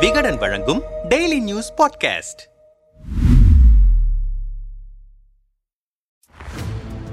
விகடன் வழங்கும் daily news podcast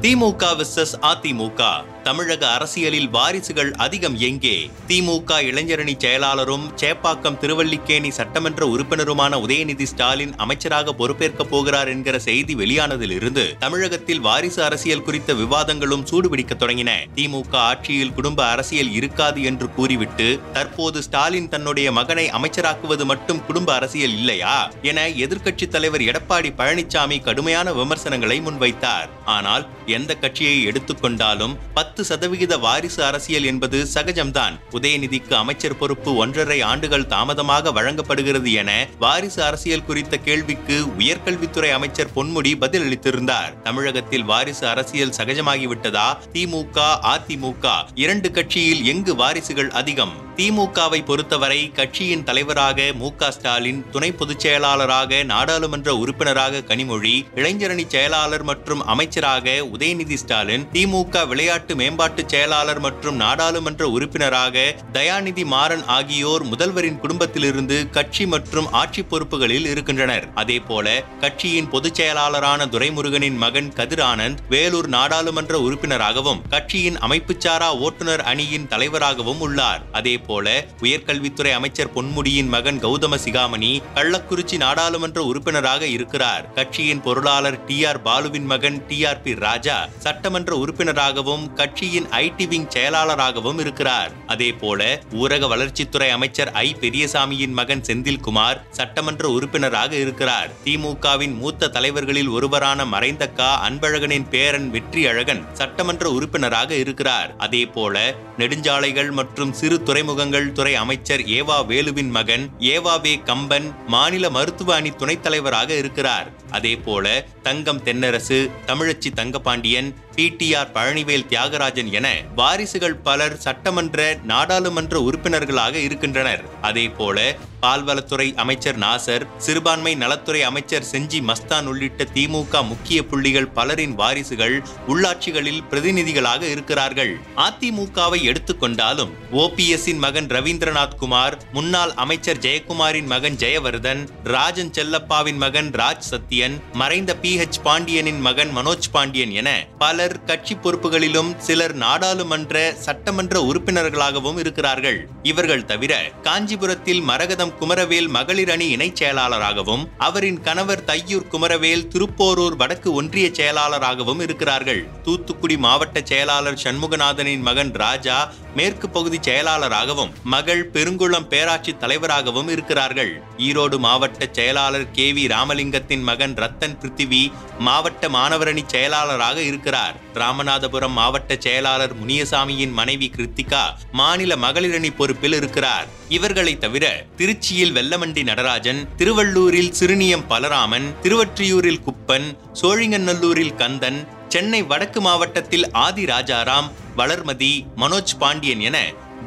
DMK versus AIADMK. தமிழக அரசியலில் வாரிசுகள் அதிகம் எங்கே? திமுக இளைஞரணி செயலாளரும் சேப்பாக்கம் திருவல்லிக்கேணி சட்டமன்ற உறுப்பினருமான உதயநிதி ஸ்டாலின் அமைச்சராக பொறுப்பேற்க போகிறார் என்கிற செய்தி வெளியானதிலிருந்து தமிழகத்தில் வாரிசு அரசியல் குறித்த விவாதங்களும் சூடுபிடிக்க தொடங்கின. திமுக ஆட்சியில் குடும்ப அரசியல் இருக்காது என்று கூறிவிட்டு தற்போது ஸ்டாலின் தன்னுடைய மகனை அமைச்சராக்குவது மட்டும் குடும்ப அரசியல் இல்லையா? என எதிர்க்கட்சி தலைவர் எடப்பாடி பழனிசாமி கடுமையான விமர்சனங்களை முன்வைத்தார். ஆனால் எந்த கட்சியை எடுத்துக்கொண்டாலும் பத்து பத்து சதவிகித வாரிசு அரசியல் என்பது சகஜம்தான். உதயநிதிக்கு அமைச்சர் பொறுப்பு ஒன்றரை ஆண்டுகள் தாமதமாக வழங்கப்படுகிறது என வாரிசு அரசியல் குறித்த கேள்விக்கு உயர்கல்வித்துறை அமைச்சர் பொன்முடி பதிலளித்திருந்தார். தமிழகத்தில் வாரிசு அரசியல் சகஜமாகிவிட்டதா? திமுக அதிமுக இரண்டு கட்சியில் எங்கு வாரிசுகள் அதிகம்? திமுகவை பொறுத்தவரை கட்சியின் தலைவராக மு க ஸ்டாலின் துணை பொதுச் செயலாளராக நாடாளுமன்ற உறுப்பினராக கனிமொழி இளைஞரணி செயலாளர் மற்றும் அமைச்சராக உதயநிதி ஸ்டாலின் திமுக விளையாட்டு மேம்பாட்டு செயலாளர் மற்றும் நாடாளுமன்ற உறுப்பினராக தயாநிதி மாறன் ஆகியோர் முதல்வரின் குடும்பத்திலிருந்து கட்சி மற்றும் ஆட்சி பொறுப்புகளில் இருக்கின்றனர். அதேபோல கட்சியின் பொதுச் செயலாளரான துரைமுருகனின் மகன் கதிர் ஆனந்த் வேலூர் நாடாளுமன்ற உறுப்பினராகவும் கட்சியின் அமைப்புச்சாரா ஓட்டுநர் அணியின் தலைவராகவும் உள்ளார். அதே போல உயர்கல்வித்துறை அமைச்சர் பொன்முடியின் மகன் கௌதம சிகாமணி கள்ளக்குறிச்சி நாடாளுமன்ற உறுப்பினராக இருக்கிறார். கட்சியின் பொருளாளர் டி ஆர் பாலுவின் மகன் டி ஆர் பி ராஜா சட்டமன்ற உறுப்பினராகவும் கட்சியின் ஐடி விங் செயலாளராகவும் இருக்கிறார். அதே போல ஊரக வளர்ச்சித்துறை அமைச்சர் ஐ பெரியசாமியின் மகன் செந்தில்குமார் சட்டமன்ற உறுப்பினராக இருக்கிறார். திமுகவின் மூத்த தலைவர்களில் ஒருவரான மறைந்த கா அன்பழகனின் பேரன் வெற்றி அழகன் சட்டமன்ற உறுப்பினராக இருக்கிறார். அதே போல நெடுஞ்சாலைகள் மற்றும் சிறு துறைமுக துறைமுகங்கள் துறை அமைச்சர் ஏவா வேலுவின் மகன் ஏவா வே கம்பன் மாநில மருத்துவ அணி துணைத் தலைவராக இருக்கிறார். அதே போல தங்கம் தென்னரசு தமிழச்சி தங்கபாண்டியன் பிடிஆர் பழனிவேல் தியாகராஜன் என வாரிசுகள் பலர் சட்டமன்ற நாடாளுமன்ற உறுப்பினர்களாக இருக்கின்றனர். அதே போல பால்வளத்துறை அமைச்சர் நாசர் சிறுபான்மை நலத்துறை அமைச்சர் செஞ்சி மஸ்தான் உள்ளிட்ட திமுக முக்கிய புள்ளிகள் பலரின் வாரிசுகள் உள்ளாட்சிகளில் பிரதிநிதிகளாக இருக்கிறார்கள். அதிமுகவை எடுத்துக்கொண்டாலும் ஓபிஎஸ்ஸின் மகன் ரவீந்திரநாத் குமார் முன்னாள் அமைச்சர் ஜெயக்குமாரின் மகன் ஜெயவர்தன் ராஜன் செல்லப்பாவின் மகன் ராஜ் சத்யன் மறைந்த பி ஹெச் பாண்டியனின் மகன் மனோஜ் பாண்டியன் என பல பலர் கட்சி பொறுப்புகளிலும் சிலர் நாடாளுமன்ற சட்டமன்ற உறுப்பினர்களாகவும் இருக்கிறார்கள். இவர்கள் தவிர காஞ்சிபுரத்தில் மரகதம் குமரவேல் மகளிர் அணி இணைச் செயலாளராகவும் அவரின் கணவர் தையூர் குமரவேல் திருப்போரூர் வடக்கு ஒன்றிய செயலாளராகவும் இருக்கிறார்கள். தூத்துக்குடி மாவட்ட செயலாளர் சண்முகநாதனின் மகன் ராஜா மேற்கு பகுதி செயலாளராகவும் மகள் பெருங்குளம் பேராட்சி தலைவராகவும் இருக்கிறார்கள். ஈரோடு மாவட்ட செயலாளர் கே வி ராமலிங்கத்தின் மகன் ரத்தன் பிருத்திவி மாவட்ட மாணவரணி செயலாளராக இருக்கிறார். ராமநாதபுரம் மாவட்ட செயலாளர் முனியசாமியின் மனைவி கிருத்திகா மாநில மகளிரணி பொறுப்பில் இருக்கிறார். இவர்களை தவிர திருச்சியில் வெல்லமண்டி நடராஜன் திருவள்ளூரில் சிறுனியம் பலராமன் திருவற்றியூரில் குப்பன் சோழிங்கநல்லூரில் கந்தன் சென்னை வடக்கு மாவட்டத்தில் ஆதி ராஜாராம் வளர்மதி மனோஜ் பாண்டியன் என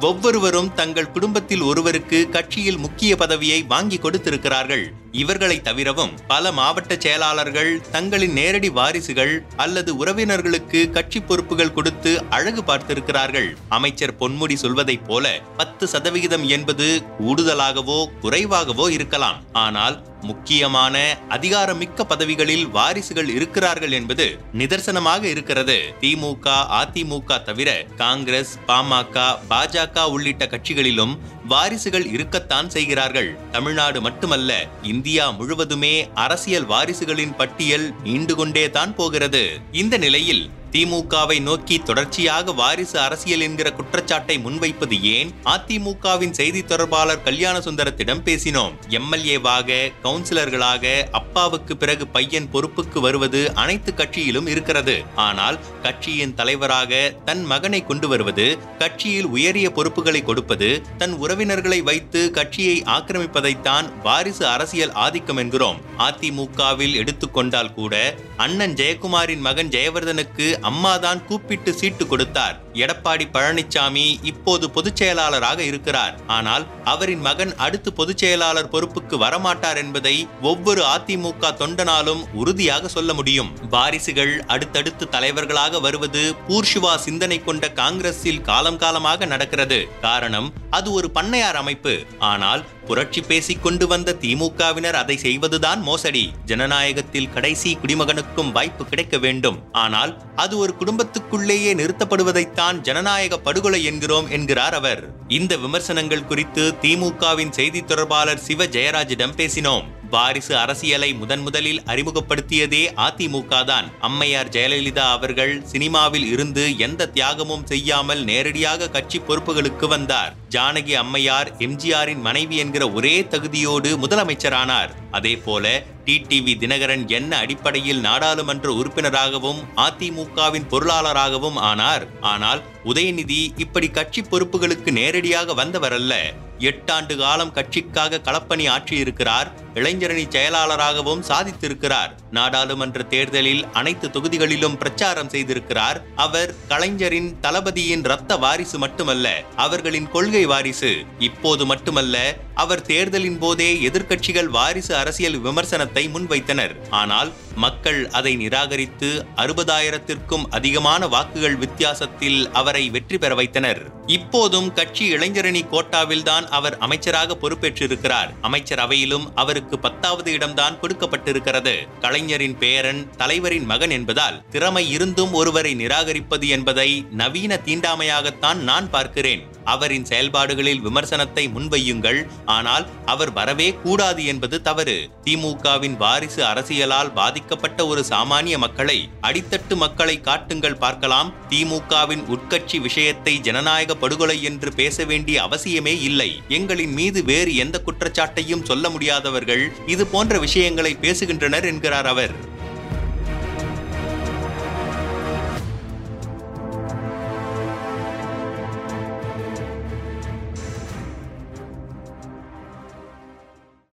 ஒவ்வொருவரும் தங்கள் குடும்பத்தில் ஒருவருக்கு கட்சியில் முக்கிய பதவியை வாங்கி கொடுத்திருக்கிறார்கள். இவர்களை தவிரவும் பல மாவட்ட செயலாளர்கள் தங்களின் நேரடி வாரிசுகள் அல்லது உறவினர்களுக்கு கட்சி பொறுப்புகள் கொடுத்து அழகு பார்த்திருக்கிறார்கள். அமைச்சர் பொன்முடி சொல்வதைப் போல பத்து சதவிகிதம் என்பது கூடுதலாகவோ குறைவாகவோ இருக்கலாம். ஆனால் முக்கியமான அதிகாரமிக்க பதவிகளில் வாரிசுகள் இருக்கிறார்கள் என்பது நிதர்சனமாக இருக்கிறது. திமுக அதிமுக தவிர காங்கிரஸ் பாமக பாஜக உள்ளிட்ட கட்சிகளிலும் வாரிசுகள் இருக்கத்தான் செய்கிறார்கள். தமிழ்நாடு மட்டுமல்ல இந்தியா முழுவதுமே அரசியல் வாரிசுகளின் பட்டியல் நீண்டு கொண்டே தான் போகிறது. இந்த நிலையில் திமுகவை நோக்கி தொடர்ச்சியாக வாரிசு அரசியல் என்கிற குற்றச்சாட்டை முன்வைப்பது ஏன்? அதிமுகவின் செய்தி தொடர்பாளர் கல்யாண சுந்தரத்திடம் பேசினோம். எம்எல்ஏவாக கவுன்சிலர்களாக அப்பாவுக்கு பிறகு பையன் பொறுப்புக்கு வருவது அனைத்து கட்சியிலும் இருக்கிறது. ஆனால் கட்சியின் தலைவராக தன் மகனை கொண்டு வருவது கட்சியில் உயரிய பொறுப்புகளை கொடுப்பது தன் உறவினர்களை வைத்து கட்சியை ஆக்கிரமிப்பதைத்தான் வாரிசு அரசியல் ஆதிக்கம் என்கிறோம். அதிமுகவில் எடுத்துக்கொண்டால் கூட அண்ணன் ஜெயக்குமாரின் மகன் ஜெயவர்தனுக்கு அம்மாதான் கூப்பிட்டு சீட்டு கொடுத்தார். எடப்பாடி பழனிசாமி இப்போது பொதுச் செயலாளராக இருக்கிறார். ஆனால் அவரின் மகன் அடுத்து பொதுச் செயலாளர் பொறுப்புக்கு வரமாட்டார் என்பதை ஒவ்வொரு அதிமுக தொண்டனாலும் உறுதியாக சொல்ல முடியும். வாரிசுகள் அடுத்தடுத்து தலைவர்களாக வருவது பூர்ஷுவா சிந்தனை கொண்ட காங்கிரஸில் காலம் காலமாக நடக்கிறது. காரணம் அது ஒரு பண்ணையார் அமைப்பு. ஆனால் புரட்சி பேசிக் கொண்டு வந்த திமுகவினர் அதை செய்வதுதான் மோசடி. ஜனநாயகத்தில் கடைசி குடிமகனுக்கும் வாய்ப்பு கிடைக்க வேண்டும். ஆனால் அது ஒரு குடும்பத்துக்குள்ளேயே நிறுத்தப்படுவதைத்தான் ஜனநாயக படுகொலை என்கிறோம் என்கிறார் அவர். இந்த விமர்சனங்கள் குறித்து திமுகவின் செய்தி தொடர்பாளர் சிவ ஜெயராஜிடம் பேசினோம். வாரிசு அரசியலை முதன் முதலில் அறிமுகப்படுத்தியதே அதிமுக தான் அம்மையார் ஜெயலலிதா அவர்கள் சினிமாவில் இருந்து எந்த தியாகமும் செய்யாமல் நேரடியாக கட்சி பொறுப்புகளுக்கு வந்தார். ஜானகி அம்மையார் எம்ஜிஆரின் மனைவி என்கிற ஒரே தகுதியோடு முதலமைச்சரானார். அதே போல டிடிவி தினகரன் என்ன அடிப்படையில் நாடாளுமன்ற உறுப்பினராகவும் அதிமுகவின் பொருளாளராகவும் ஆனார். ஆனால் உதயநிதி இப்படி கட்சி பொறுப்புகளுக்கு நேரடியாக வந்தவரல்ல. எட்டாண்டு காலம் கட்சிக்காக களப்பணி ஆற்றியிருக்கிறார் இளைஞரணி செயலாளராகவும் சாதித்திருக்கிறார். நாடாளுமன்ற தேர்தலில் அனைத்து தொகுதிகளிலும் பிரச்சாரம் செய்திருக்கிறார். அவர் கலைஞரின் தளபதியின் ரத்த வாரிசு மட்டுமல்ல அவர்களின் கொள்கை வாரிசு. இப்போது மட்டுமல்ல அவர் தேர்தலின் போதே எதிர்க்கட்சிகள் வாரிசு அரசியல் விமர்சனத்தை முன்வைத்தனர். ஆனால் மக்கள் அதை நிராகரித்து அறுபதாயிரத்திற்கும் அதிகமான வாக்குகள் வித்தியாசத்தில் அவரை வெற்றி பெற வைத்தனர். இப்போதும் கட்சி இளைஞரணி கோட்டாவில்தான் அவர் அமைச்சராக பொறுப்பேற்றிருக்கிறார். அமைச்சர் அவையிலும் அவருக்கு பத்தாவது இடம்தான் கொடுக்கப்பட்டிருக்கிறது. கலைஞரின் பேரன் தலைவரின் மகன் என்பதால் திறமை இருந்தும் ஒருவரை நிராகரிப்பது என்பதை நவீன தீண்டாமையாகத்தான் நான் பார்க்கிறேன். அவரின் செயல்பாடுகளில் விமர்சனத்தை முன்வையுங்கள். ஆனால் அவர் வரவே கூடாது என்பது தவறு. திமுகவின் வாரிசு அரசியலால் பாதிக்கப்பட்ட ஒரு சாமானிய மக்களை அடித்தட்டு மக்களை காட்டுங்கள் பார்க்கலாம். திமுகவின் உட்கட்சி விஷயத்தை ஜனநாயக படுகொலை என்று பேச வேண்டிய அவசியமே இல்லை. எங்களின் மீது வேறு எந்த குற்றச்சாட்டையும் சொல்ல முடியாதவர்கள் இது போன்ற விஷயங்களை பேசுகின்றனர் என்கிறார் அவர்.